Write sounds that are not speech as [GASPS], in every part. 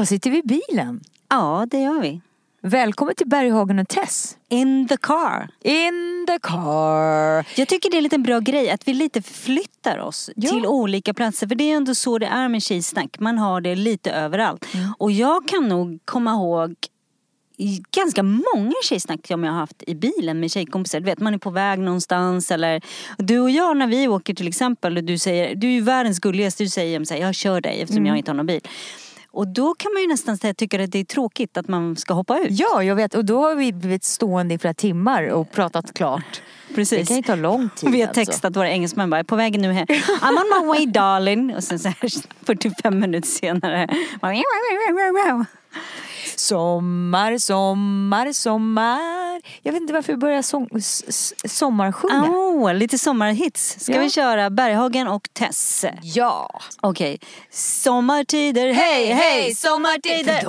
Idag sitter vi i bilen. Ja, det gör vi. Välkommen till Berghagen och Tess. In the car. In the car. Jag tycker det är en liten bra grej att vi lite förflyttar oss Ja. till olika platser. För det är ändå så det är med tjejsnack. Man har det lite överallt. Och jag kan nog komma ihåg ganska många tjejsnack som jag har haft i bilen med tjejkompisar. Du vet, man är på väg någonstans eller du och jag när vi åker till exempel och du säger, du är ju världens gulligaste, du säger så här, jag kör dig eftersom jag inte har någon bil. Och då kan man ju nästan säga, tycka att det är tråkigt att man ska hoppa ut. Ja, jag vet. Och då har vi blivit stående i flera timmar och pratat klart. Precis. Det kan ju ta lång tid Vi har alltså. textat våra engelsmän bara, på vägen nu hem. I'm on my way darling. Och sen så här [LAUGHS] 45 minuter senare. Sommar, sommar, sommar. Jag vet inte varför vi börjar sång, sommarsjunga. Oh, lite sommarhits. Ska Ja. vi köra Berghagen och Tess? Ja. Okej. Sommartider, hej hej, sommartider.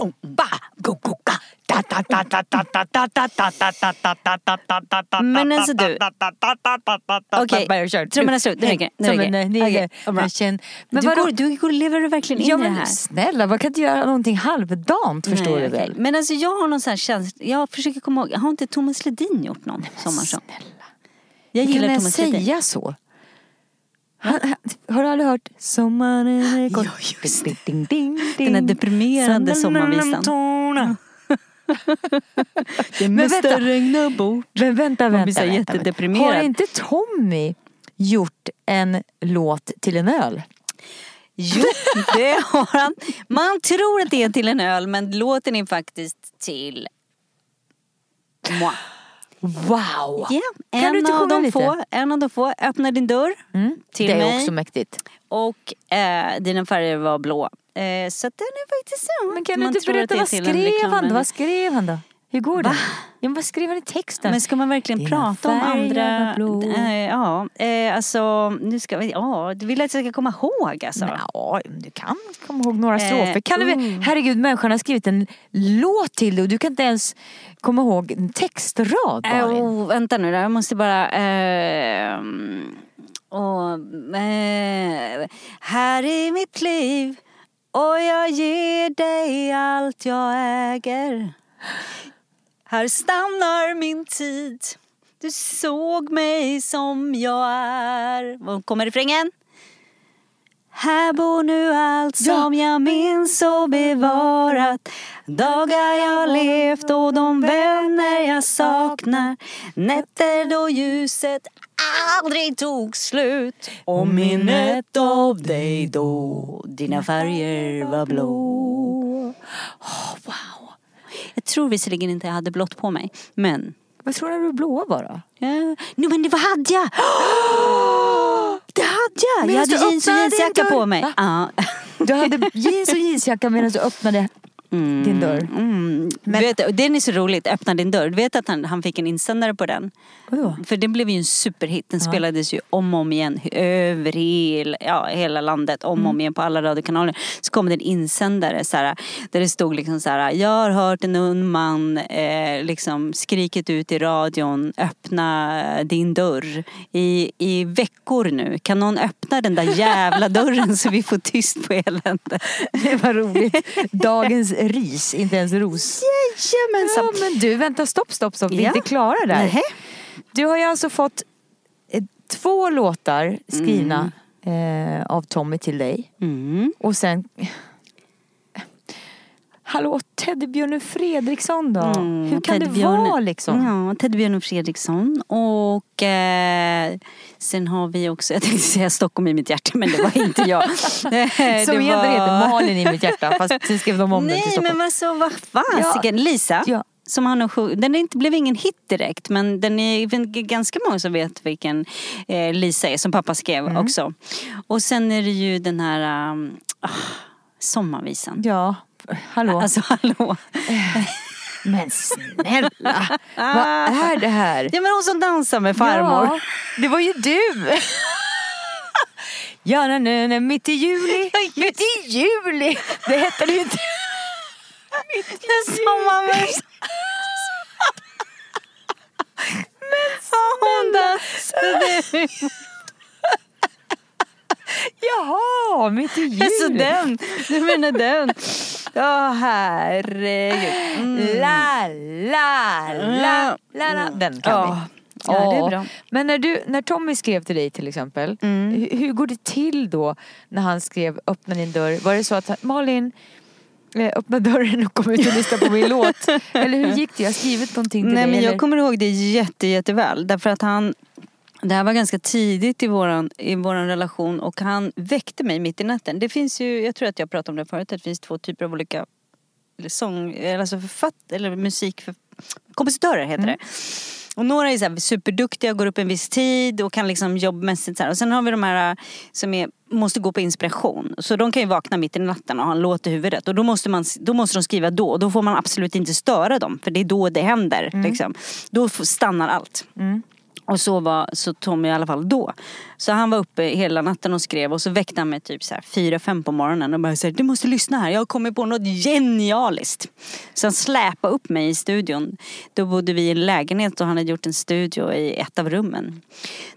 Men alltså du. Okej, kör. trummorna slut. Det räcker. Det jag känner- Men vadå? du går, lever du verkligen in Ja i det men här? snälla, man kan inte göra någonting halvdant förstår Nej, du väl? Men alltså jag har någon sån här känsla, jag försöker komma ihåg, har inte Thomas Ledin gjort någon sommarsång? Jag Hur gillar kan jag Thomas Ledin. säga så? Han, han, har du aldrig hört Sommaren är kort? Ja, just ding. Den här deprimerande sommarvisan. [LAUGHS] Det vänta. regna bort. Men vänta, Man blir vänta. så vänta, jättedeprimerad. Har inte Tommy gjort en låt till en öl? Jo, [LAUGHS] det har han. Man tror att det är till en öl men låten är faktiskt till moi. Wow! Kan en du inte av de få, en av de få, öppna din dörr till det är mig också mäktigt. och eh, dina färger var blå. Eh, så den är faktiskt så. Men kan du Man inte berätta, det vad skrev han då? Vad skrev han då? Hur går det? Ja, men vad skrev han i texten? Men ska man verkligen Dina prata om andra... Eh, ja, eh, alltså nu ska vi... Ja, du vill att jag ska komma ihåg alltså? Ja, du kan komma ihåg några Eh, strofer. Kan du, mm. herregud, människan har skrivit en låt till dig och du kan inte ens komma ihåg en textrad Eh, oh, vänta nu då, jag måste bara... Eh, och, eh, här är mitt liv och jag ger dig allt jag äger. Här stannar min tid. Du såg mig som jag är. Var kommer refrängen? Här bor nu allt som jag minns och bevarat Dagar jag levt och de vänner jag saknar Nätter då ljuset aldrig tog slut Och minnet av dig då Dina färger var blå wow. Jag tror visserligen inte jag hade blått på mig Men Vad tror du blåa var då? Ja. Nej men det hade jag? Det hade jag! Medan jag hade jeans och jeansjacka på mig. Ja. Du hade jeans och jeansjacka medan du öppnade din dörr. Mm. Men- vet, och den är så roligt, Öppna din dörr. Du vet att han, han fick en insändare på den? Vadå? För den blev ju en superhit. Den spelades ju om och om igen över hela, ja, hela landet. Om och om igen på alla radiokanaler. Så kom det en insändare så här, där det stod liksom så här. Jag har hört en ung man eh, liksom skrikit ut i radion. Öppna din dörr. I, I veckor nu. Kan någon öppna den där jävla dörren så vi får tyst på eländet? [LAUGHS] Det var roligt. Dagens ris, inte ens ros. Jajamensan. Ja, men du, vänta, stopp, stopp, stopp. Vi är Ja. inte klara där. Nähä. Du har ju alltså fått eh, två låtar skrivna eh, av Tommy till dig. Mm. Och sen... Hallå, Teddybjörnen Fredriksson då? Mm, Hur kan det vara liksom? Ja, Teddybjörnen Fredriksson och eh, sen har vi också, [LAUGHS] jag tänkte säga Stockholm i mitt hjärta men det var inte jag. [LAUGHS] Eh, Som det egentligen heter Malin i mitt hjärta fast sen skrev de om den till Nej Stockholm. men alltså vad fasiken, Lisa. Ja. Som han har den inte, blev ingen hit direkt men den är ganska många som vet vilken eh, Lisa är som pappa skrev Mm. också. Och sen är det ju den här um, ah, sommarvisan. Ja, hallå. Alltså hallå. men snälla, vad är det här? Ja men hon som dansar med farmor. Ja, det var ju du! Ja, nej, nej, mitt i juli, mitt i juli! Det hette det ju inte. Sommarmys. Hon dansade. Jaha, mitt i juli. Alltså den, du menar den. Ja herregud. Mm. La, la, la, la, la. Den kan Ja. vi. Ja, det är bra. Men när, du, när Tommy skrev till dig till exempel, Mm. hur, hur går det till då när han skrev öppna din dörr? Var det så att han, Malin, eh, öppna dörren och kom ut och lyssna på min [LAUGHS] låt? Eller hur gick det? Jag har skrivit någonting till Nej dig. men eller? jag kommer ihåg det jätte, jätteväl. Därför att han det här var ganska tidigt i våran, i våran relation och han väckte mig mitt i natten. Det finns ju, jag tror att jag pratade om det förut, att det finns två typer av olika eller sång, alltså författ, eller musik, för, kompositörer heter det. Och några är så här superduktiga, går upp en viss tid och kan liksom jobbmässigt så här. Och sen har vi de här äh, som är, måste gå på inspiration. Så de kan ju vakna mitt i natten och ha en låt i huvudet. Och då måste, man, då måste de skriva då. Och då får man absolut inte störa dem. För det är då det händer. Liksom. Då stannar allt. Och så var så Tommy i alla fall då. Så han var uppe hela natten och skrev och så väckte han mig typ så här fyra, fem på morgonen och bara sa du måste lyssna här, jag har kommit på något genialiskt. Så han släpade upp mig i studion. Då bodde vi i en lägenhet och han hade gjort en studio i ett av rummen.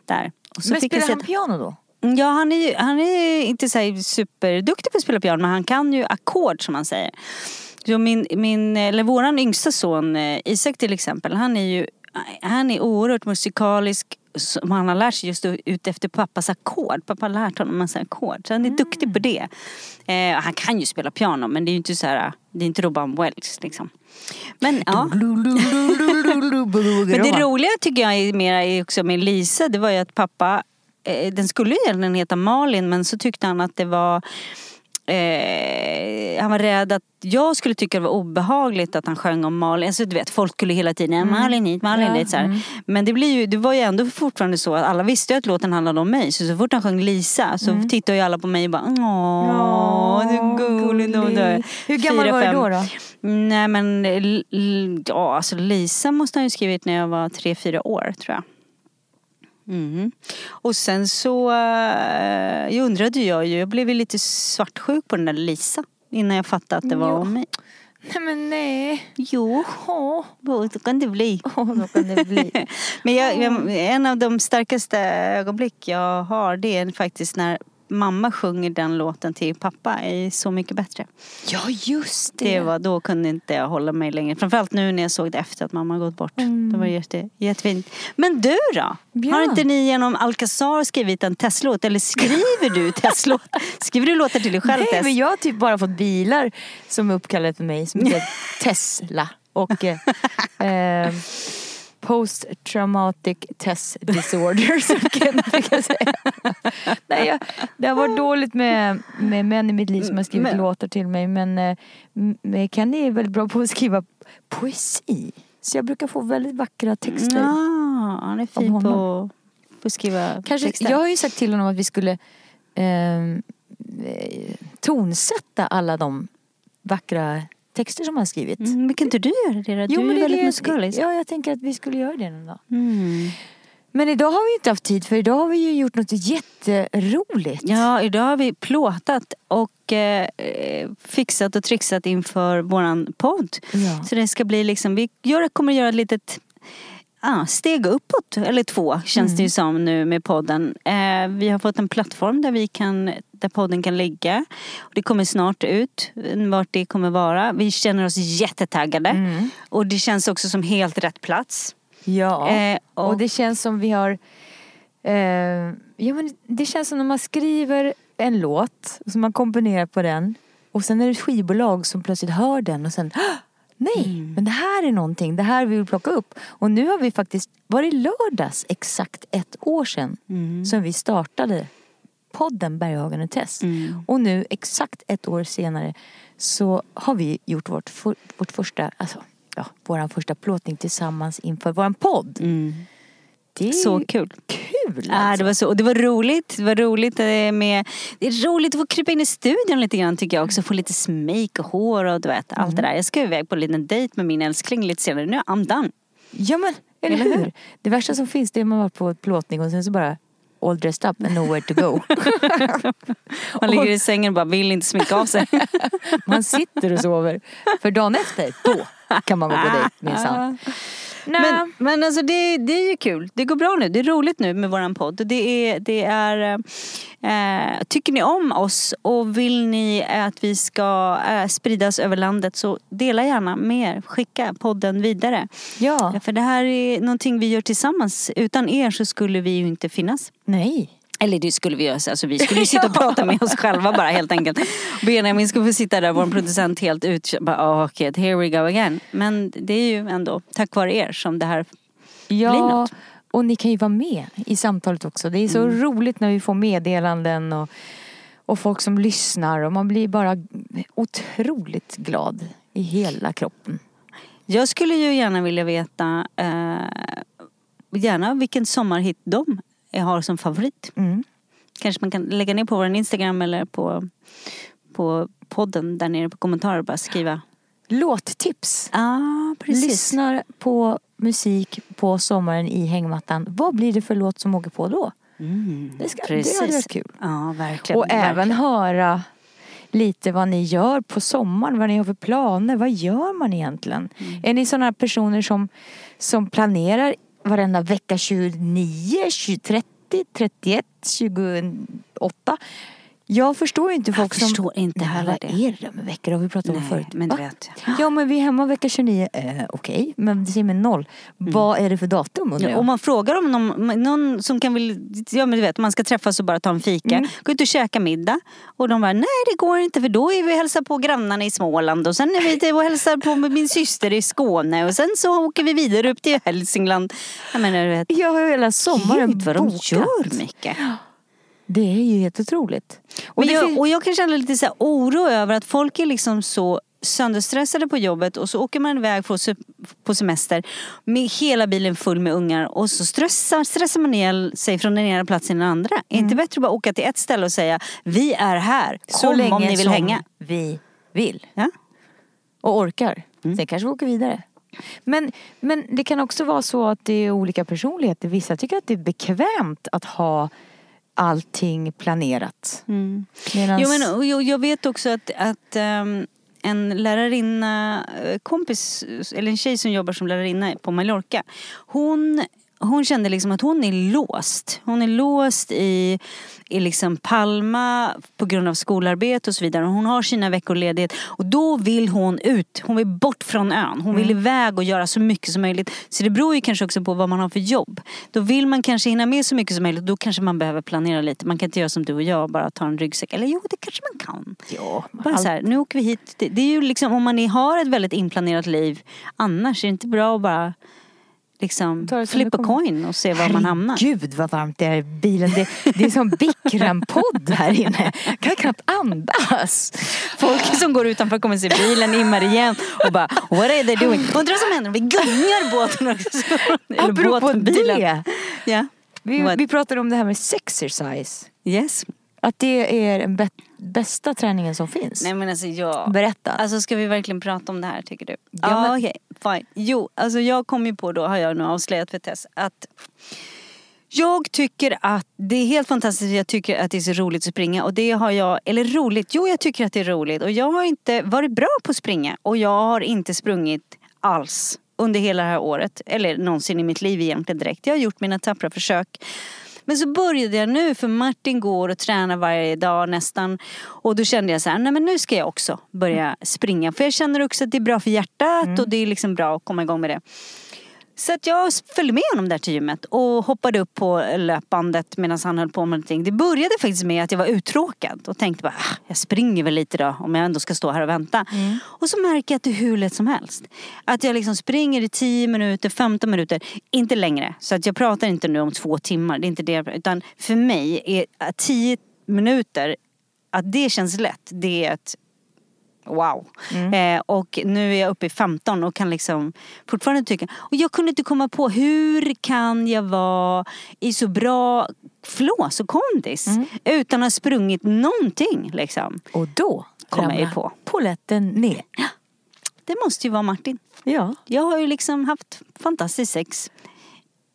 Där. Och så Men spelar han piano då? Ja, han är, ju- han är inte så här superduktig på att spela piano men han kan ju ackord som man säger. Så min, min, eller våran yngsta son eh, Isak till exempel, han är ju han är oerhört musikalisk. som Han har lärt sig just ut efter pappas ackord. Pappa har lärt honom massa ackord. Så han är duktig på det. Eh, han kan ju spela piano men det är ju inte så här, det är inte Robban Wells liksom. Men ja. [LAUGHS] Men det roliga tycker jag är mer är också med Lisa, det var ju att pappa, eh, den skulle ju egentligen heta Malin men så tyckte han att det var Eh, han var rädd att jag skulle tycka det var obehagligt att han sjöng om Malin. Alltså, du vet, folk skulle hela tiden, mm. Malin hit, Malin Ja, dit. Så här. Men det, blir ju, det var ju ändå fortfarande så att alla visste att låten handlade om mig. Så så fort han sjöng Lisa så tittade ju alla på mig och bara Åh, du är gullig. då, då." Hur gammal Fyra, var du då? då? Nej men ja, alltså Lisa måste han ju skrivit när jag var tre, fyra år tror jag. Mhm. Och sen så uh, jag undrade jag ju, jag blev ju lite svartsjuk på den där Lisa. Innan jag fattade att det var Ja. om mig. Nej men nej. Jo, Åh, då kan det bli. åh, då kan det bli. [LAUGHS] Men jag, jag, en av de starkaste ögonblick jag har det är faktiskt när mamma sjunger den låten till pappa är Så mycket bättre. Ja just det. Det var, då kunde inte jag hålla mig längre. Framförallt nu när jag såg det efter att mamma gått bort. Det var jätte, jättefint. Men du då? Ja. Har inte ni genom Alcazar skrivit en testlåt? Eller skriver du testlåt? [LAUGHS] Skriver du låtar till dig själv Nej men jag har typ bara fått bilar som är uppkallade efter mig som heter [LAUGHS] Tesla och eh, [LAUGHS] eh, Post traumatic test disorder som Ken brukar säga. Nej, jag, det har varit dåligt med, med män i mitt liv som har skrivit Men- låtar till mig men eh, Kenny är väldigt bra på att skriva poesi. Så jag brukar få väldigt vackra texter. Ja, han är fin på, på att skriva Kanske, texter. jag har ju sagt till honom att vi skulle eh, tonsätta alla de vackra texter som han har skrivit. Mm, men kan inte du göra det då? Du är men det väldigt det- musikalisk. Ja, jag tänker att vi skulle göra det någon dag. Mm. Men idag har vi inte haft tid för idag har vi ju gjort något jätteroligt. Ja, idag har vi plåtat och eh, fixat och trixat inför våran podd. Ja. Så det ska bli liksom, vi gör, kommer göra ett litet ah, steg uppåt, eller två känns det Mm. ju som nu med podden. Eh, vi har fått en plattform där, vi kan, där podden kan ligga. Det kommer snart ut eh, vart det kommer vara. Vi känner oss jättetaggade. Mm. Och det känns också som helt rätt plats. Ja, Eh, och- och... det känns som vi har... Eh, ja, men det känns som när man skriver en låt så man komponerar på den och sen är det ett skivbolag som plötsligt hör den och sen "Ah, Nej, Mm. men det här är någonting, det här vill vi plocka upp. Och nu har vi faktiskt, var det lördags exakt ett år sedan Mm. som vi startade podden Berghagen och Tess. Mm. Och nu exakt ett år senare så har vi gjort vårt, vårt första, alltså ja, våran första plåtning tillsammans inför våran podd. Det är Så kul. kul Ja, alltså. det, var så, och det var roligt. Det var roligt eh, med... Det är roligt att få krypa in i studion lite grann tycker jag också. Få lite smink och hår och du vet allt det där. Jag ska iväg på en liten dejt med min älskling lite senare. Nu är I'm done. Ja men, eller hur? Det värsta som finns det är att man var på ett plåtning och sen så bara all dressed up and nowhere to go. [LAUGHS] Man ligger i sängen och bara vill inte sminka av sig. [LAUGHS] Man sitter och sover. För dagen efter, då kan man gå på dejt minsann. [LAUGHS] Nej. Men, men alltså det, det är ju kul. Det går bra nu. Det är roligt nu med våran podd. Det är, det är, eh, tycker ni om oss och vill ni att vi ska eh, spridas över landet så dela gärna med er. Skicka podden vidare. Ja, För det här är någonting vi gör tillsammans. Utan er så skulle vi ju inte finnas. nej. Eller det skulle vi göra, alltså vi skulle ju [LAUGHS] sitta och prata med oss själva bara helt enkelt. Benjamin skulle få sitta där, vår producent helt ut, bara oh, okej, here we go again. Men det är ju ändå tack vare er som det här blir Ja, något. och ni kan ju vara med i samtalet också. Det är så Mm. roligt när vi får meddelanden och, och folk som lyssnar och man blir bara otroligt glad i hela kroppen. Jag skulle ju gärna vilja veta eh, gärna vilken sommarhit de har som favorit. Mm. Kanske man kan lägga ner på vår Instagram eller på, på podden där nere på kommentarer och bara skriva. Låttips. Ah, precis. Lyssnar på musik på sommaren i hängmattan. Vad blir det för låt som åker på då? Mm, Det, ska, det hade varit kul. Ja, verkligen. Och även verkligen. höra lite vad ni gör på sommaren, vad ni har för planer, vad gör man egentligen? Mm. Är ni sådana personer som, som planerar varenda vecka 29, 20, 30, 31, 28? Jag förstår ju inte folk som... förstår inte Nej, heller vad det. är det med veckor? Det har vi pratat om Nej, förut. men Va? du vet. Mm. Ja men vi är hemma vecka 29. Eh, Okej, men det säger mig noll. Vad är det för datum undrar Ja, jag? om man frågar om någon, någon som kan vill, ja men du vet man ska träffas och bara ta en fika. Mm. Gå ut och käka middag. Och de bara, nej det går inte för då är vi och hälsar på grannarna i Småland och sen är vi och hälsar på min syster i Skåne och sen så åker vi vidare upp till Hälsingland. Jag menar du vet, Jag har hela sommaren gud vad de bokat. gör mycket. Det är ju helt otroligt. Och jag, och jag kan känna lite så här oro över att folk är liksom så sönderstressade på jobbet och så åker man iväg på, se- på semester med hela bilen full med ungar och så stressar, stressar man ihjäl sig från den ena platsen till den andra. Är inte bättre att bara åka till ett ställe och säga vi är här, så kom länge om ni vill som hänga. vi vill. Ja? Och orkar. Mm. Sen kanske vi åker vidare. Men, men det kan också vara så att det är olika personligheter. Vissa tycker att det är bekvämt att ha allting planerat. Medans... Jo, men, och jag, vet också att, att ehm, en lärarinna, eh, kompis, eller en tjej som jobbar som lärarinna på Mallorca. Hon, hon kände liksom att hon är låst. Hon är låst i, i liksom Palma på grund av skolarbete och så vidare. Hon har sina veckor ledighet och då vill hon ut. Hon vill bort från ön. Hon vill iväg och göra så mycket som möjligt. Så det beror ju kanske också på vad man har för jobb. Då vill man kanske hinna med så mycket som möjligt. Då kanske man behöver planera lite. Man kan inte göra som du och jag, bara ta en ryggsäck. Eller jo, det kanske man kan. Ja, Bara så här, nu åker vi hit. Det, det är ju liksom om man har ett väldigt inplanerat liv. Annars är det inte bra att bara liksom Ta det som flip det a kommer. coin och se var man hamnar. Gud vad varmt det är i bilen. Det, det är som Bikram-podd här inne. Jag kan knappt andas. Folk som går utanför kommer se bilen immar igen och bara what are they doing? Undrar vad som händer om vi gungar båten också. Eller Apropå båten, bilen. det. Ja. Vi, What? vi pratade om det här med sexercise. Yes. Att det är den bä- bästa träningen som finns. Nej men alltså jag... Berätta. Alltså ska vi verkligen prata om det här tycker du? Ja, men- okej, fine. Jo, alltså jag kom ju på då, har jag nu avslöjat för Tess, att jag tycker att det är helt fantastiskt, jag tycker att det är så roligt att springa och det har jag, eller roligt, jo jag tycker att det är roligt och jag har inte varit bra på att springa och jag har inte sprungit alls under hela det här året, eller någonsin i mitt liv egentligen direkt. Jag har gjort mina tappra försök. Men så började jag nu för Martin går och tränar varje dag nästan. Och då kände jag så här, nej men nu ska jag också börja springa. För jag känner också att det är bra för hjärtat och det är liksom bra att komma igång med det. Så att jag följde med honom där till gymmet och hoppade upp på löpbandet medan han höll på med någonting. Det började faktiskt med att jag var uttråkad och tänkte bara, ah, jag springer väl lite då om jag ändå ska stå här och vänta. Och så märker jag att det är hur lätt som helst. Att jag liksom springer i 10 minuter, 15 minuter, inte längre. Så att jag pratar inte nu om två timmar, det är inte det. Utan för mig är 10 minuter, att det känns lätt, det är ett Wow. Eh, och nu är jag uppe i 15 och kan liksom fortfarande tycka. Och jag kunde inte komma på hur kan jag vara i så bra flås och kondis utan att ha sprungit någonting liksom. Och då Kommer jag ju på. poletten ner. Det måste ju vara Martin. Ja. Jag har ju liksom haft fantastiskt sex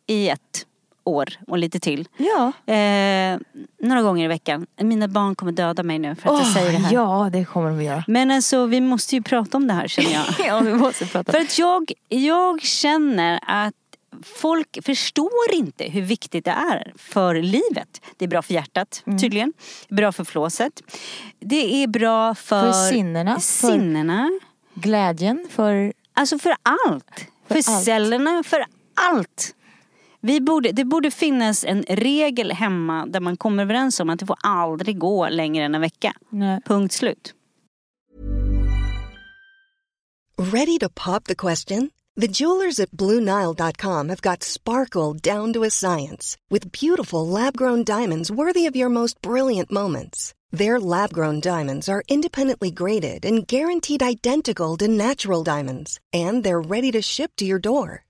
i ett år och lite till. Ja. Eh, några gånger i veckan. Mina barn kommer döda mig nu för att jag Åh, säger det här. Ja, det kommer de att göra. Men alltså vi måste ju prata om det här känner jag. [LAUGHS] ja, vi måste prata. För att jag, jag känner att folk förstår inte hur viktigt det är för livet. Det är bra för hjärtat Mm. tydligen. Bra för flåset. Det är bra för, För sinnena, för- sinnena. Glädjen för... Alltså för allt. För, allt. cellerna, för allt. Vi borde, det borde finnas en regel hemma där man kommer överens om att det får aldrig gå längre än en vecka. Nej. Punkt slut. Ready to pop the question? The jewelers at BlueNile.com have got sparkle down to a science with beautiful lab grown diamonds worthy of your most brilliant moments. Their lab grown diamonds are independently graded and guaranteed identical to natural diamonds, and they're ready to ship to your door.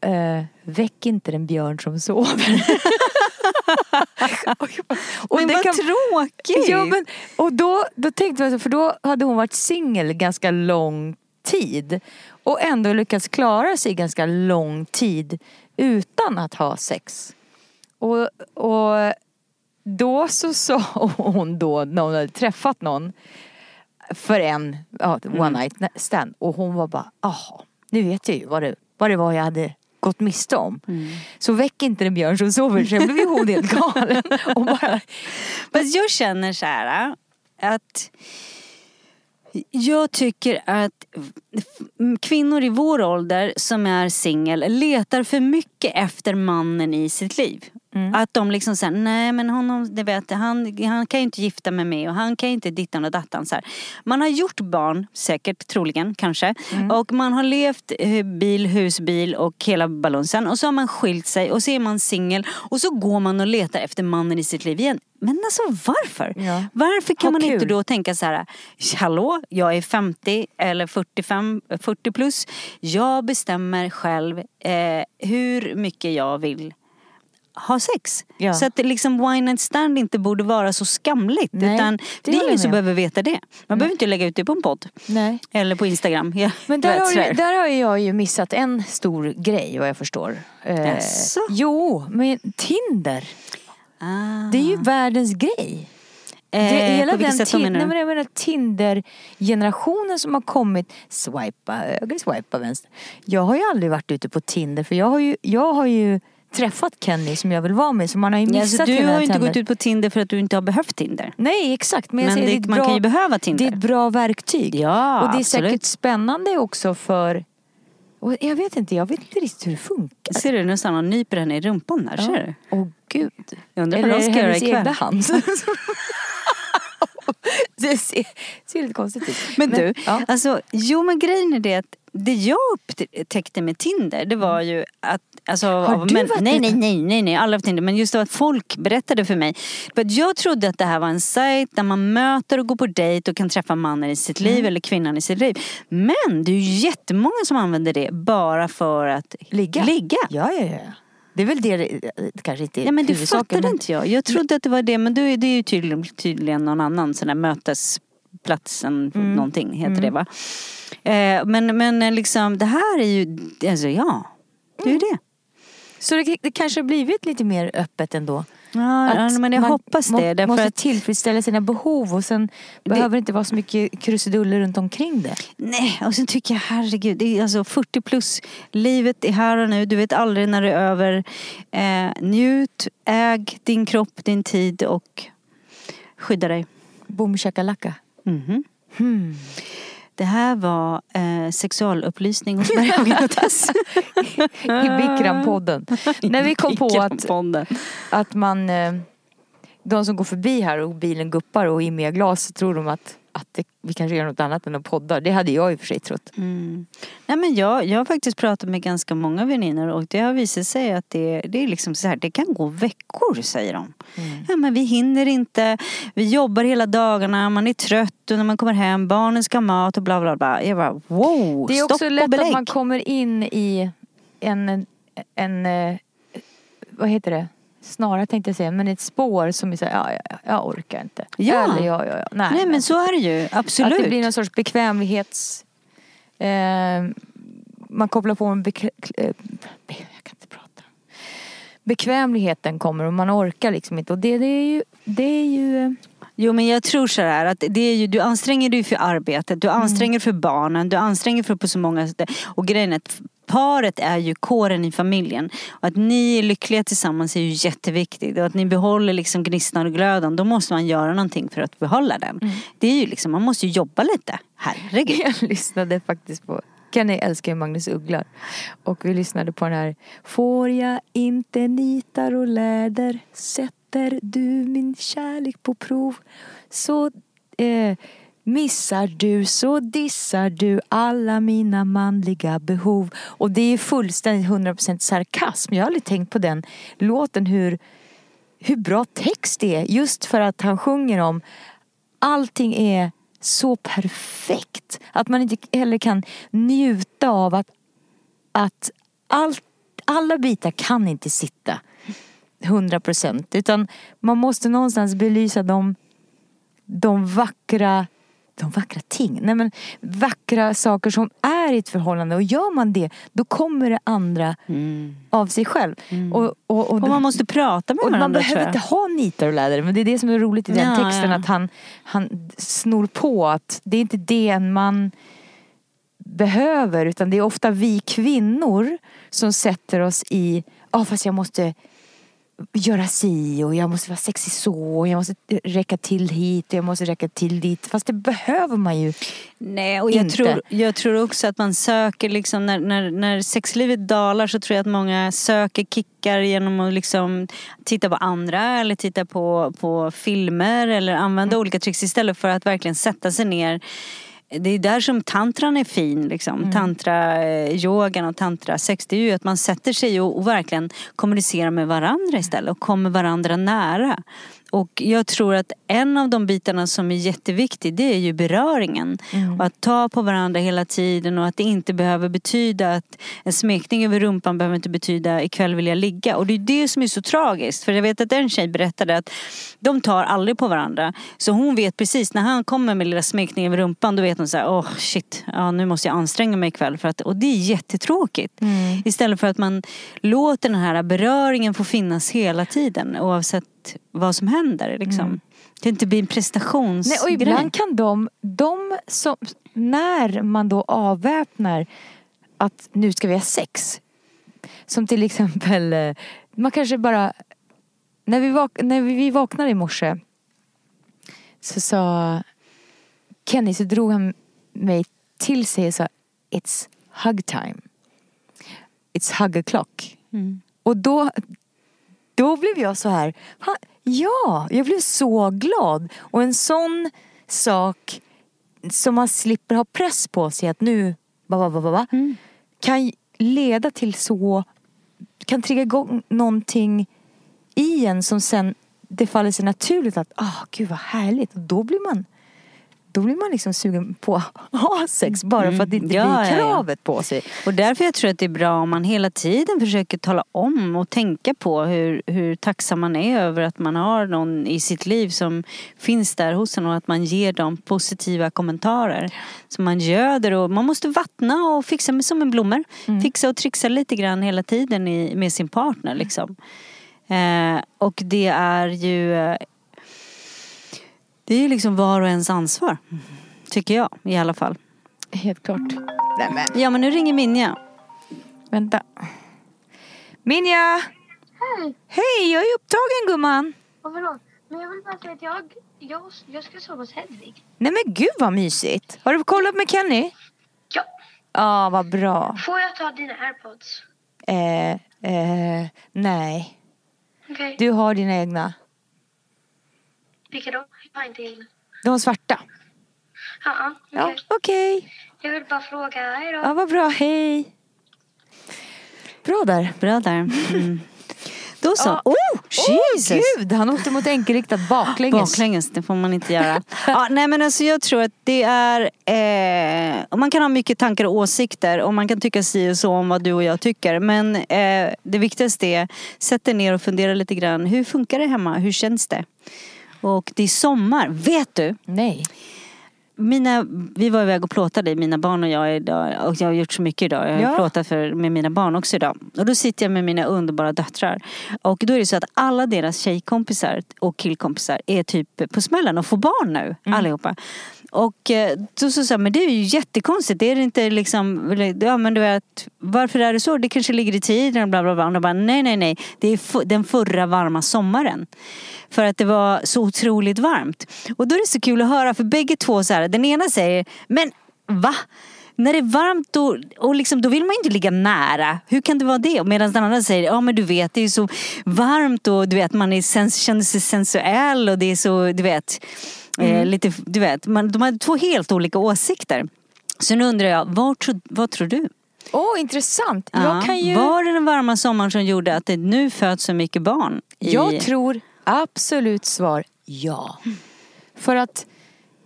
Eh, väck inte den björn som sover. [LAUGHS] och, Men det vad kan- tråkigt! Ja, men, och då, då tänkte jag, för då hade hon varit singel ganska lång tid. Och ändå lyckats klara sig ganska lång tid utan att ha sex. Och, och då så [LAUGHS] sa hon då, när hon hade träffat någon för en ja, one night stand. Och hon var bara, jaha, nu vet jag ju vad det, vad det var jag hade gått miste om. Så väck inte den björn som sover. Sen blev ju hon helt [LAUGHS] galen. Och bara, Fast jag känner så här att jag tycker att kvinnor i vår ålder som är singel letar för mycket efter mannen i sitt liv. Att de liksom säger, nej men honom, det vet, han, han kan ju inte gifta med mig och han kan ju inte dittan och dattan. Så här. Man har gjort barn, säkert, troligen, kanske. Och man har levt eh, bil, husbil och hela balunsen. Och så har man skilt sig och så är man singel. Och så går man och letar efter mannen i sitt liv igen. Men alltså varför? Ja. Varför kan Ha man inte kul. då tänka så här, hallå, jag är 50 eller 45, 40 plus. Jag bestämmer själv eh, hur mycket jag vill ha sex. Ja. Så att liksom wine and stand inte borde vara så skamligt. Nej, utan det det är ingen som behöver veta det. Man behöver inte lägga ut det på en podd. Nej. Eller på Instagram. Ja, Men där har, ju, där har jag ju missat en stor grej vad jag förstår. Eh, jo, men Tinder. Ah. Det är ju världens grej. Eh, det hela den sätt tin- menar nej, men jag menar Tinder-generationen som har kommit. Swipa höger, swipa vänster. Jag har ju aldrig varit ute på Tinder för jag har ju, jag har ju träffat Kenny som jag vill vara med så man har ju Ja, missat alltså, du har ju inte gått ut på Tinder för att du inte har behövt Tinder. Nej exakt men, Men säger, det- det man bra, kan ju behöva Tinder. Det är ett bra verktyg. Ja, Och det är absolut. säkert spännande också för och jag vet inte, jag vet inte riktigt hur det funkar. Ser du nästan han nyper henne i rumpan där? Ser du? Åh gud. Jag undrar vad Eller de ska göra hennes ikväll. egna hand? [LAUGHS] [LAUGHS] det ser, ser lite konstigt ut. Men du, ja. alltså, jo men grejen är det att det jag upptäckte med Tinder det var ju att Alltså, Har du men, varit nej, nej, nej, nej, nej, alla Tinder. Men just det att folk berättade för mig. För jag trodde att det här var en sajt där man möter och går på dejt och kan träffa mannen i sitt Mm. liv eller kvinnan i sitt liv. Men det är ju jättemånga som använder det bara för att Ligga? ligga. Ja, ja, ja. Det är väl det, det kanske inte är Ja men det fattade men- inte jag. Jag trodde att det var det men det är, det är ju tydligen, tydligen någon annan sån där mötesplatsen Mm. någonting heter det va. Eh, men, men liksom det här är ju, alltså ja. Det är ju det. Så det, det kanske har blivit lite mer öppet ändå? Ja, ja, men jag man hoppas det. Därför måste att, tillfredsställa sina behov och sen behöver det inte vara så mycket krusiduller runt omkring det. nej, och sen tycker jag herregud, det är alltså 40 plus. Livet är här och nu, du vet aldrig när det är över. Eh, njut, äg din kropp, din tid och skydda dig. Boom shakalaka. Mhm. Hmm. Det här var eh, sexualupplysning hos Tess. [LAUGHS] I Bikram-podden. När vi kom [LAUGHS] på att, att man, eh, de som går förbi här och bilen guppar och är med glas så tror de att, att det, vi kanske gör något annat än att podda. Det hade jag i och för sig trott. Mm. Nej, men jag, jag har faktiskt pratat med ganska många väninnor och det har visat sig att det, det är liksom så här, det kan gå veckor säger de. Ja, men vi hinner inte, vi jobbar hela dagarna, man är trött och när man kommer hem, barnen ska ha mat och bla bla bla. Jag bara wow, Det är också lätt att man kommer in i en, en, eh, vad heter det? Snarare tänkte jag säga, men ett spår som är såhär, ja, ja, ja, jag orkar inte. Ja. Eller ja, ja, ja. Nej, Nej men så är det ju, absolut. Att det blir någon sorts bekvämlighets... Eh, man kopplar på en bekväm... Eh, jag kan inte prata. Bekvämligheten kommer och man orkar liksom inte. Och det, det är ju... Det är ju eh, Jo men jag tror så här att det är ju, du anstränger dig för arbetet, du anstränger för barnen, du anstränger för på så många sätt. Och grejen är att paret är ju kåren i familjen. Och att ni är lyckliga tillsammans är ju jätteviktigt. Och att ni behåller liksom gnistan och glöden, då måste man göra någonting för att behålla den. Det är ju liksom, man måste ju jobba lite. Herregud. jag lyssnade faktiskt på Kenny älskar ju Magnus Ugglar. Och vi lyssnade på den här Får jag inte nitar och läder Sätter du min kärlek på prov Så eh, missar du så dissar du alla mina manliga behov. Och det är fullständigt 100% sarkasm. Jag har aldrig tänkt på den låten hur, hur bra text det är. Just för att han sjunger om allting är så perfekt. Att man inte heller kan njuta av att, att allt, alla bitar kan inte sitta 100 procent. Utan man måste någonstans belysa de, de vackra de vackra ting. Nej men vackra saker som är i ett förhållande. Och gör man det, då kommer det andra av sig själv. Och, och, och, Och man måste prata med och varandra man behöver inte ha nitar och läder. Men det är det som är roligt i den Ja, texten. ja. Att han, han snor på att det är inte det en man behöver. Utan det är ofta vi kvinnor som sätter oss i, ja fast jag måste göra si och jag måste vara sexig så och jag måste räcka till hit och jag måste räcka till dit. Fast det behöver man ju. Nej, och jag Inte. tror, jag tror också att man söker liksom när, när, när sexlivet dalar så tror jag att många söker kickar genom att liksom titta på andra eller titta på, på filmer eller använda Mm. olika tricks istället för att verkligen sätta sig ner det är där som tantran är fin liksom. Mm. Tantra eh, yogan och tantra sex det är ju att man sätter sig och, och verkligen kommunicerar med varandra istället och kommer varandra nära. Och jag tror att en av de bitarna som är jätteviktig det är ju beröringen. Och att ta på varandra hela tiden och att det inte behöver betyda att en smekning över rumpan behöver inte betyda ikväll vill jag ligga. Och det är det som är så tragiskt. För jag vet att en tjej berättade att de tar aldrig på varandra. Så hon vet precis när han kommer med lilla smekningen över rumpan då vet hon så här, åh shit, ja, nu måste jag anstränga mig ikväll. För att, och det är jättetråkigt. Istället för att man låter den här beröringen få finnas hela tiden oavsett vad som händer. Liksom. Det inte blir en Nej, prestationsgrej. och ibland kan de, de som, när man då avväpnar att nu ska vi ha sex. Som till exempel, eh, man kanske bara, när vi, vak, när vi vaknade i morse så sa Kenny, så drog han mig till sig och sa It's hug time. It's hug o'clock. Och då, då blev jag så här, "Va? ja, jag blev så glad. Och en sån sak som man slipper ha press på sig att nu, ba, ba, ba, ba, ba, kan leda till så, kan trigga igång någonting i en som sen det faller sig naturligt att, ah gud vad härligt. Och då blir man då blir man liksom sugen på att ha sex bara för att det inte Ja, blir ja, ja. kravet på sig. Och därför jag tror att det är bra om man hela tiden försöker tala om och tänka på hur, hur tacksam man är över att man har någon i sitt liv som finns där hos en och att man ger dem positiva kommentarer. Så man göder och man måste vattna och fixa med som en blommor. Fixa och trixa lite grann hela tiden i, med sin partner liksom. Eh, och det är ju eh, det är ju liksom var och ens ansvar. Tycker jag i alla fall. Helt klart. Nej men, Ja men nu ringer Minja. vänta. Minja! Hej! Hej, jag är upptagen gumman. Och vadå? Men jag vill bara säga att jag, jag, jag ska sova hos Hedvig. Nej men gud vad mysigt. Har du kollat med Kenny? Ja. Ja, vad bra. Får jag ta dina airpods? Eh, eh, nej. Okej. Du har dina egna. Vilka då? Jag har inte. De var svarta. Ja, okej. okej. Jag vill bara fråga. Hej då. Ja, vad bra. Hej. Bra där. Bra där. Mm. Då så. Ja. Oh, Jesus! gud, han åkte mot enkelriktat baklänges. Baklänges, det får man inte göra. [LAUGHS] ja, nej men alltså jag tror att det är, eh, man kan ha mycket tankar och åsikter och man kan tycka si och så om vad du och jag tycker. Men eh, det viktigaste är, sätt dig ner och fundera lite grann. Hur funkar det hemma? Hur känns det? Och det är sommar. Vet du? Nej. Mina, vi var iväg och plåtade, mina barn och jag idag. Och jag har gjort så mycket idag. Jag har Ja. plåtat för, med mina barn också idag. Och då sitter jag med mina underbara döttrar. Och då är det så att alla deras tjejkompisar och killkompisar är typ på smällen och får barn nu. Allihopa. Och eh, då så sa jag, men det är ju jättekonstigt. Det är det inte liksom, ja men du vet, varför är det så? Det kanske ligger i tiden och bla bla bla. Och de bara, nej nej nej. Det är den förra varma sommaren. För att det var så otroligt varmt. Och då är det så kul att höra för bägge två så här, den ena säger, men va? När det är varmt då, och liksom, då vill man inte ligga nära. Hur kan det vara det? Medan den andra säger, ja men du vet det är så varmt och du vet man är sens- känner sig sensuell och det är så, du vet, eh, lite, du vet, man, de har två helt olika åsikter. Så nu undrar jag, vad, tror- vad tror du? Åh, intressant. Ja, ju... Var det den varma sommaren som gjorde att det nu föds så mycket barn? I... Jag tror absolut svar ja. För att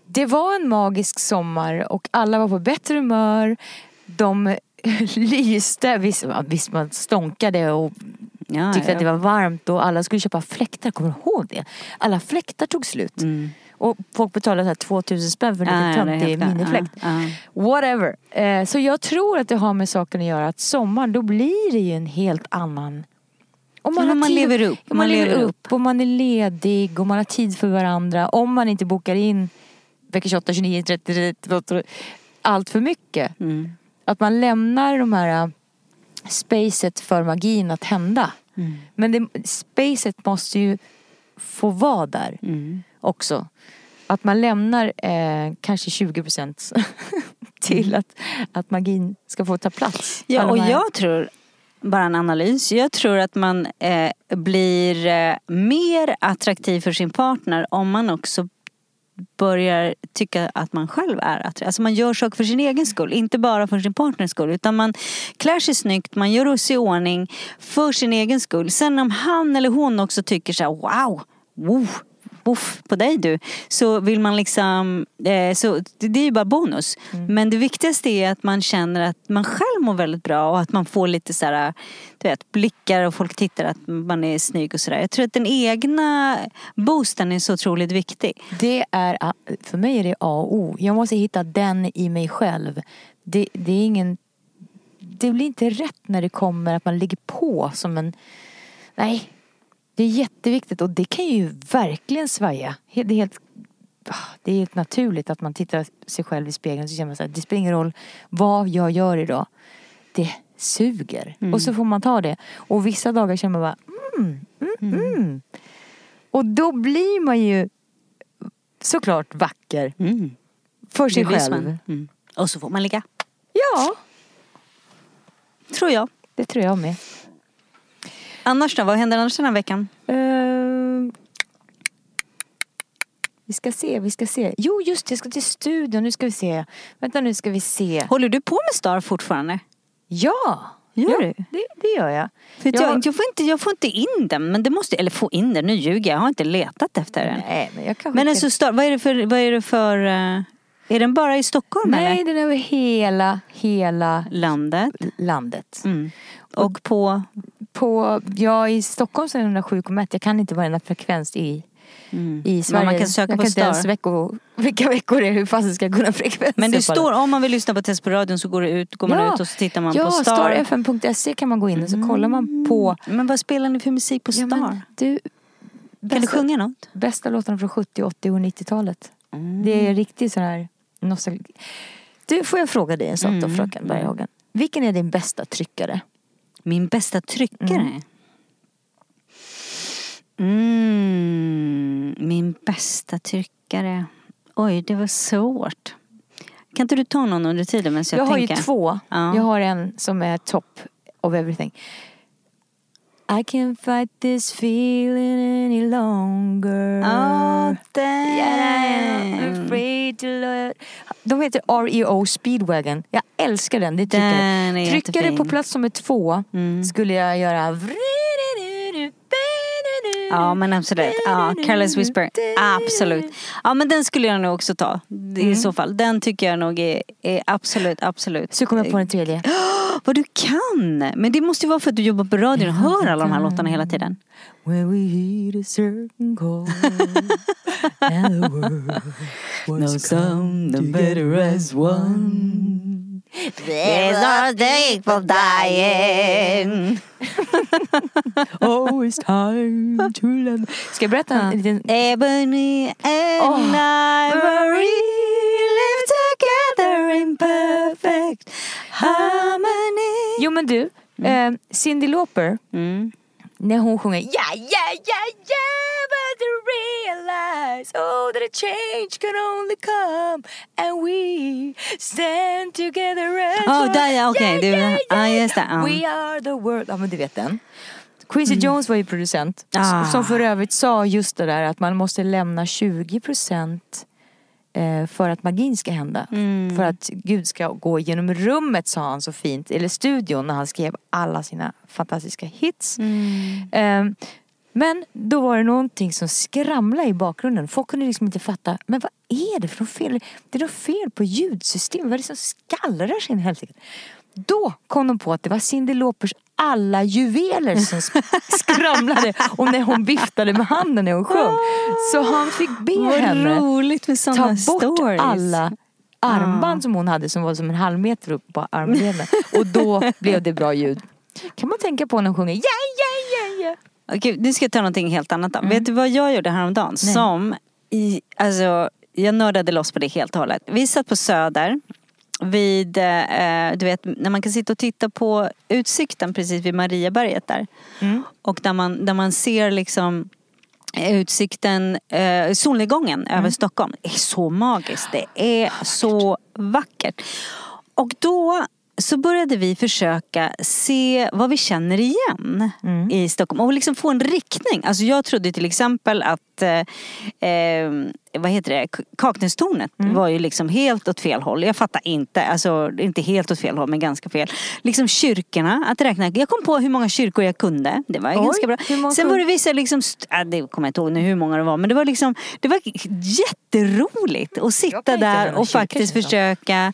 det var en magisk sommar och alla var på bättre humör. De [LAUGHS] lyste, visst, visst man stånkade och Ja, tyckte ja. att det var varmt och alla skulle köpa fläktar, kommer du ihåg det? Alla fläktar tog slut. Och folk betalade så här 2000 spänn för en liten ja, det är töntig minifläkt. Ja, ja. Whatever. Eh, så jag tror att det har med saken att göra att sommaren då blir det ju en helt annan om har man tid- lever upp. om Man, lever upp och man är ledig och man har tid för varandra. Om man inte bokar in vecka 28, 29, 30, 30 allt för mycket. Mm. Att man lämnar de här äh, spacet för magin att hända. Mm. Men det, spacet måste ju få vara där Mm. Också. Att man lämnar eh, kanske 20 procent [LAUGHS] till att, att magin ska få ta plats. Ja, och här- jag tror, bara en analys, jag tror att man eh, blir eh, mer attraktiv för sin partner om man också börjar tycka att man själv är attraktiv. Alltså man gör saker för sin egen skull, inte bara för sin partners skull. Utan man klär sig snyggt, man gör sig i ordning för sin egen skull. Sen om han eller hon också tycker så här, wow, wow uff på dig du. Så vill man liksom, eh, så det, är ju bara bonus. Men det viktigaste är att man känner att man själv mår väldigt bra och att man får lite så här, du vet, blickar och folk tittar att man är snygg och sådär. Jag tror att den egna boosten är så otroligt viktig. Det är, för mig är det A och O. Jag måste hitta den i mig själv. Det, det är ingen... Det blir inte rätt när det kommer att man ligger på som en... Nej. Det är jätteviktigt och det kan ju verkligen svaja. Det är helt, ah, det är helt naturligt att man tittar sig själv i spegeln och så känner man så här, det spelar ingen roll vad jag gör idag. Det suger. Och så får man ta det. Och vissa dagar känner man bara, mm, mm, mm. Och då blir man ju såklart vacker. Mm. För sig Det själv. Mm. Och så får man ligga. Ja, Tror jag. det tror jag med. Annars då? Vad händer annars den här veckan? Ehm, vi ska se, vi ska se. Jo just det, jag ska till studion. Nu ska vi se. Vänta nu ska vi se. Håller du på med Star fortfarande? Ja! Gör ja, du? Det, det gör jag. För Jag- jag, jag, får inte, jag får inte in den, men det måste, eller få in den, nu ljuger jag, jag har inte letat efter den. Nej, men jag kan Men alltså, Star, vad är det för, vad är det för eh, är den bara i Stockholm Nej, eller? den är över hela, hela Landet. landet. Mm. Och på, På, ja, i Stockholm så är den 107,1. Jag kan inte varenda frekvens i, i Sverige. Mm. man kan söka jag på kan inte veckor, vilka veckor det är, hur fasen ska jag kunna frekvenser men det står, om man vill lyssna på test på radion så går, det ut, går man ut och så tittar man ja, på Star. starfm.se kan man gå in och så kollar man på Men vad spelar ni för musik på Star? Ja, men du, kan du sjunga något? Bästa låtarna från 70, 80 och 90-talet. Mm. Det är riktigt sån här nostalgi. Du, får jag fråga dig en sak då Mm. fröken Berghagen? Vilken är din bästa tryckare? Min bästa tryckare? Mm, min bästa tryckare. Oj, det var svårt. Kan inte du ta någon under tiden jag, Jag, har tänker? ju två. Ja. Jag har en som är top of everything. I can't fight this feeling any longer. Ja, Yeah, I'm afraid to let... De heter REO Speedwagon. Jag älskar den. Det är tryckare. Den är tryckare jättefin. på plats nummer två Mm. skulle jag göra... Ja men absolut. Ja, Careless Whisper. Absolut. Ja men den skulle jag nog också ta. Mm. I så fall. Den tycker jag nog är, är absolut, absolut. Så kom jag på den tredje. [GASPS] [GASPS] [GASPS] Vad du kan! Men det måste ju vara för att du jobbar på radion och hör alla de här låtarna hela tiden. When we hit a certain call [LAUGHS] and the world was come together as one. There's no day for dying. [LAUGHS] Oh, it's time to love. Ska jag berätta en liten... Ebony and Åh. ivory live together in perfect harmony. Jo men du, eh, Cyndi Lauper, Mm. när hon sjunger Ja, ja, ja, ja, but to realize Oh, that a change can only come And we stand together as Ja, one. där ja, okej, Yeah, du- yeah, ja, yeah, just det, ja. We are the world Ja men du vet den Quincy Jones var ju producent Ah. Som för övrigt sa just det där att man måste lämna 20% eh, för att magin ska hända. Mm. För att Gud ska gå genom rummet sa han så fint, eller studion när han skrev alla sina fantastiska hits. Mm. Eh, men då var det någonting som skramlade i bakgrunden. Folk kunde liksom inte fatta, men vad är det för något fel? Det är något fel på ljudsystemet, vad är det som skallrar sig in i helsike? Då kom de på att det var Cyndi Laupers alla juveler som sk- [LAUGHS] skramlade och när hon viftade med handen när hon sjöng. Så han fick be Vad henne roligt med ta bort stories. alla armband som hon hade som var som en halv meter upp på armleden. [LAUGHS] Och då blev det bra ljud. Kan man tänka på när hon sjunger ja, ja, ja, ja. Okej, nu ska jag ta någonting helt annat då. Vet du vad jag gjorde häromdagen? Nej. Som, i, alltså, jag nördade loss på det helt och hållet. Vi satt på Söder vid, eh, du vet, när man kan sitta och titta på utsikten precis vid Mariaberget där. Och där man, där man ser liksom utsikten, eh, solnedgången över Stockholm. Det är så magiskt. Det är så vackert. Och då så började vi försöka se vad vi känner igen i Stockholm och liksom få en riktning. Alltså jag trodde till exempel att eh, eh, vad heter det, Kaknästornet var ju liksom helt åt fel håll. Jag fattar inte, alltså inte helt åt fel håll men ganska fel. Liksom kyrkorna, att räkna. Jag kom på hur många kyrkor jag kunde. Det var Oj, ganska bra. Sen var det vissa liksom, äh, det kommer jag inte ihåg nu hur många det var men det var liksom, det var jätteroligt att sitta där och faktiskt försöka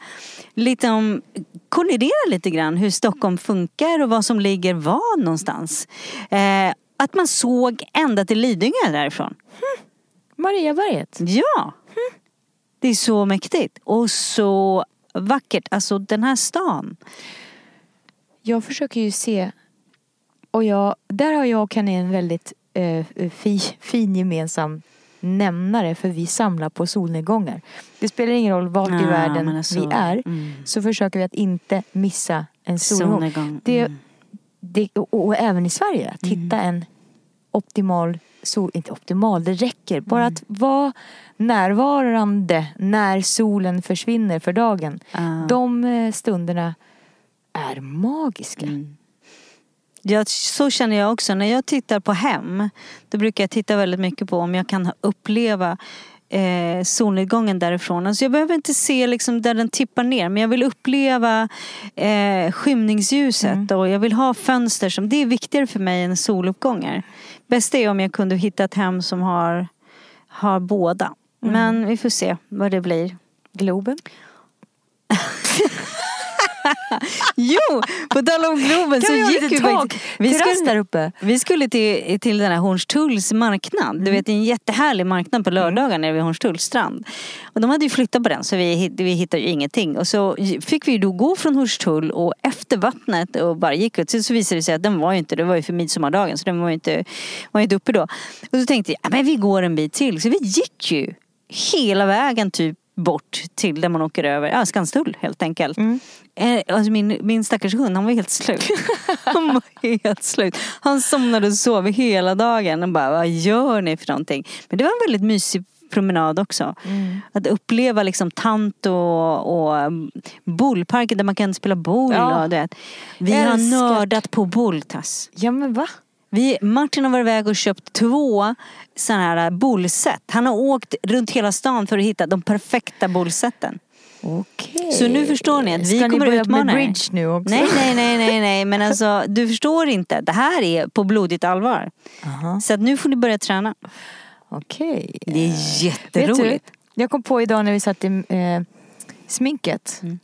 liksom kollidera lite grann hur Stockholm funkar och vad som ligger var någonstans. Eh, att man såg ända till Lidingö därifrån. Mariaberget. Ja! Det är så mäktigt och så vackert. Alltså den här stan. Jag försöker ju se, och jag, där har jag och en väldigt eh, fi, fin gemensam nämnare för vi samlar på solnedgångar. Det spelar ingen roll vart i Ja, världen alltså, vi är mm. så försöker vi att inte missa en solnedgång. Solnedgång, Det, mm. det, och, och även i Sverige, att hitta en optimal sol, inte optimal, det räcker. Bara Mm. att vara närvarande när solen försvinner för dagen. Ah. De eh, stunderna är magiska. Mm. Ja, så känner jag också. När jag tittar på hem, då brukar jag titta väldigt mycket på om jag kan uppleva eh, solnedgången därifrån. Alltså jag behöver inte se liksom där den tippar ner men jag vill uppleva eh, skymningsljuset och jag vill ha fönster som, det är viktigare för mig än soluppgångar. Bästa är om jag kunde hitta ett hem som har, har båda. Men vi får se vad det blir. Globen. [LAUGHS] [LAUGHS] Jo, på tal om Globen så Kan gick vi faktiskt- vi skulle- där uppe? Vi skulle till, till den här Hornstulls marknad. Du vet det är en jättehärlig marknad på lördagar nere vid Hornstulls strand. Och de hade ju flyttat på den så vi, vi hittade ju ingenting. Och så fick vi då gå från Hornstull och efter vattnet och bara gick ut. Sen så visade det sig att den var ju inte, det var ju för midsommardagen så den var ju inte, var ju inte uppe då. Och så tänkte jag, "Ja, men vi går en bit till. Så vi gick ju hela vägen typ bort till där man åker över, ja Skanstull helt enkelt. Eh, Alltså min, min stackars hund, han var helt slut. [LAUGHS] han var helt slut. Han somnade och sov hela dagen och bara, vad gör ni för någonting? Men det var en väldigt mysig promenad också. Att uppleva liksom tant och, och mm, bollparken där man kan spela boll. Ja. Och, du vet. Vi har Älskat. nördat på bolltass. Ja men va? Vi, Martin har varit iväg och köpt två sådana här bollset. Han har åkt runt hela stan för att hitta de perfekta bollsätten. Okej. Så nu förstår ni att vi Ska ni kommer börja utmana med bridge nu också? Nej, nej, nej, nej, nej, men alltså du förstår inte. Det här är på blodigt allvar. Aha. Så att nu får ni börja träna. Okej. Det är Vet jätteroligt. du, jag kom på idag när vi satt i eh, sminket. Mm.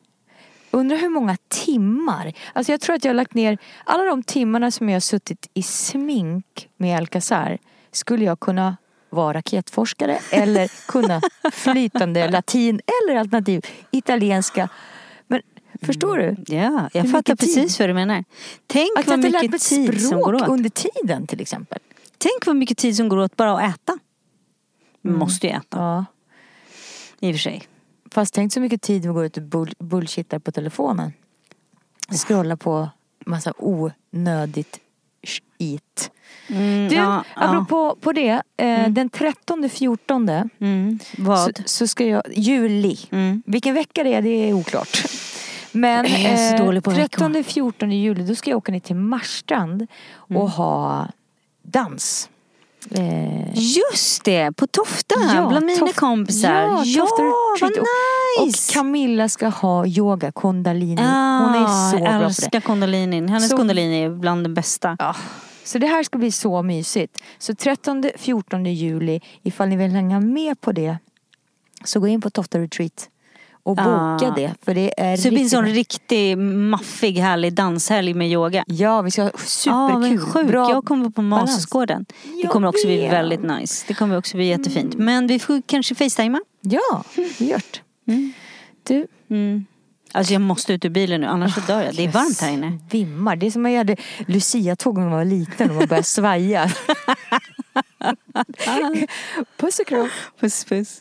Undrar hur många timmar. Alltså jag tror att jag har lagt ner alla de timmarna som jag har suttit i smink med Alcazar. Skulle jag kunna vara raketforskare eller kunna [LAUGHS] flytande latin eller alternativ italienska. Men förstår du? Ja, jag Hur fattar precis vad du menar. Tänk Att jag vad inte lärt mig mycket tid som går åt. under tiden till exempel. Tänk vad mycket tid som går åt bara att äta. Vi måste ju äta, Ja. i och för sig. Fast tänk så mycket tid vi går ut och bull- bullshittar på telefonen. Scrolla på massa onödigt skit. Mm, Du, ja, ja. apropå på det. Eh, Den 13-14 Mm, så, vad? så ska jag, juli. Mm. Vilken vecka det är, det är oklart. Men så på veckor. 13-14 juli då ska jag åka ner till Marstrand och Mm. ha dans. Eh, Just det, på Tofta bland mina Toft- kompisar. Ja, ja vad nice! Och Camilla ska ha yoga, kundalini. Hon är så jag bra på det. älskar kundalini. Hennes Så- kundalini är bland det bästa. Ja. Så det här ska bli så mysigt. Så 13-14 juli, ifall ni vill hänga med på det, så gå in på Tofta Retreat och boka Ja. det. För det är Så det blir en sån riktig maffig härlig danshelg med yoga. Ja, vi ska ha Ja, superkul. vad sjukt. Bra Jag kommer på balans. Masgården. Det kommer också bli väldigt nice. Det kommer också bli jättefint. Men vi får kanske facetima. Ja, vi gör det. Du, Mm. Alltså jag måste ut ur bilen nu, annars så dör jag. Det är varmt här inne. Vimmar. Det är som jag hade Lucia-tåg när man var liten och man började svaja. [LAUGHS] Puss och kram. Puss puss.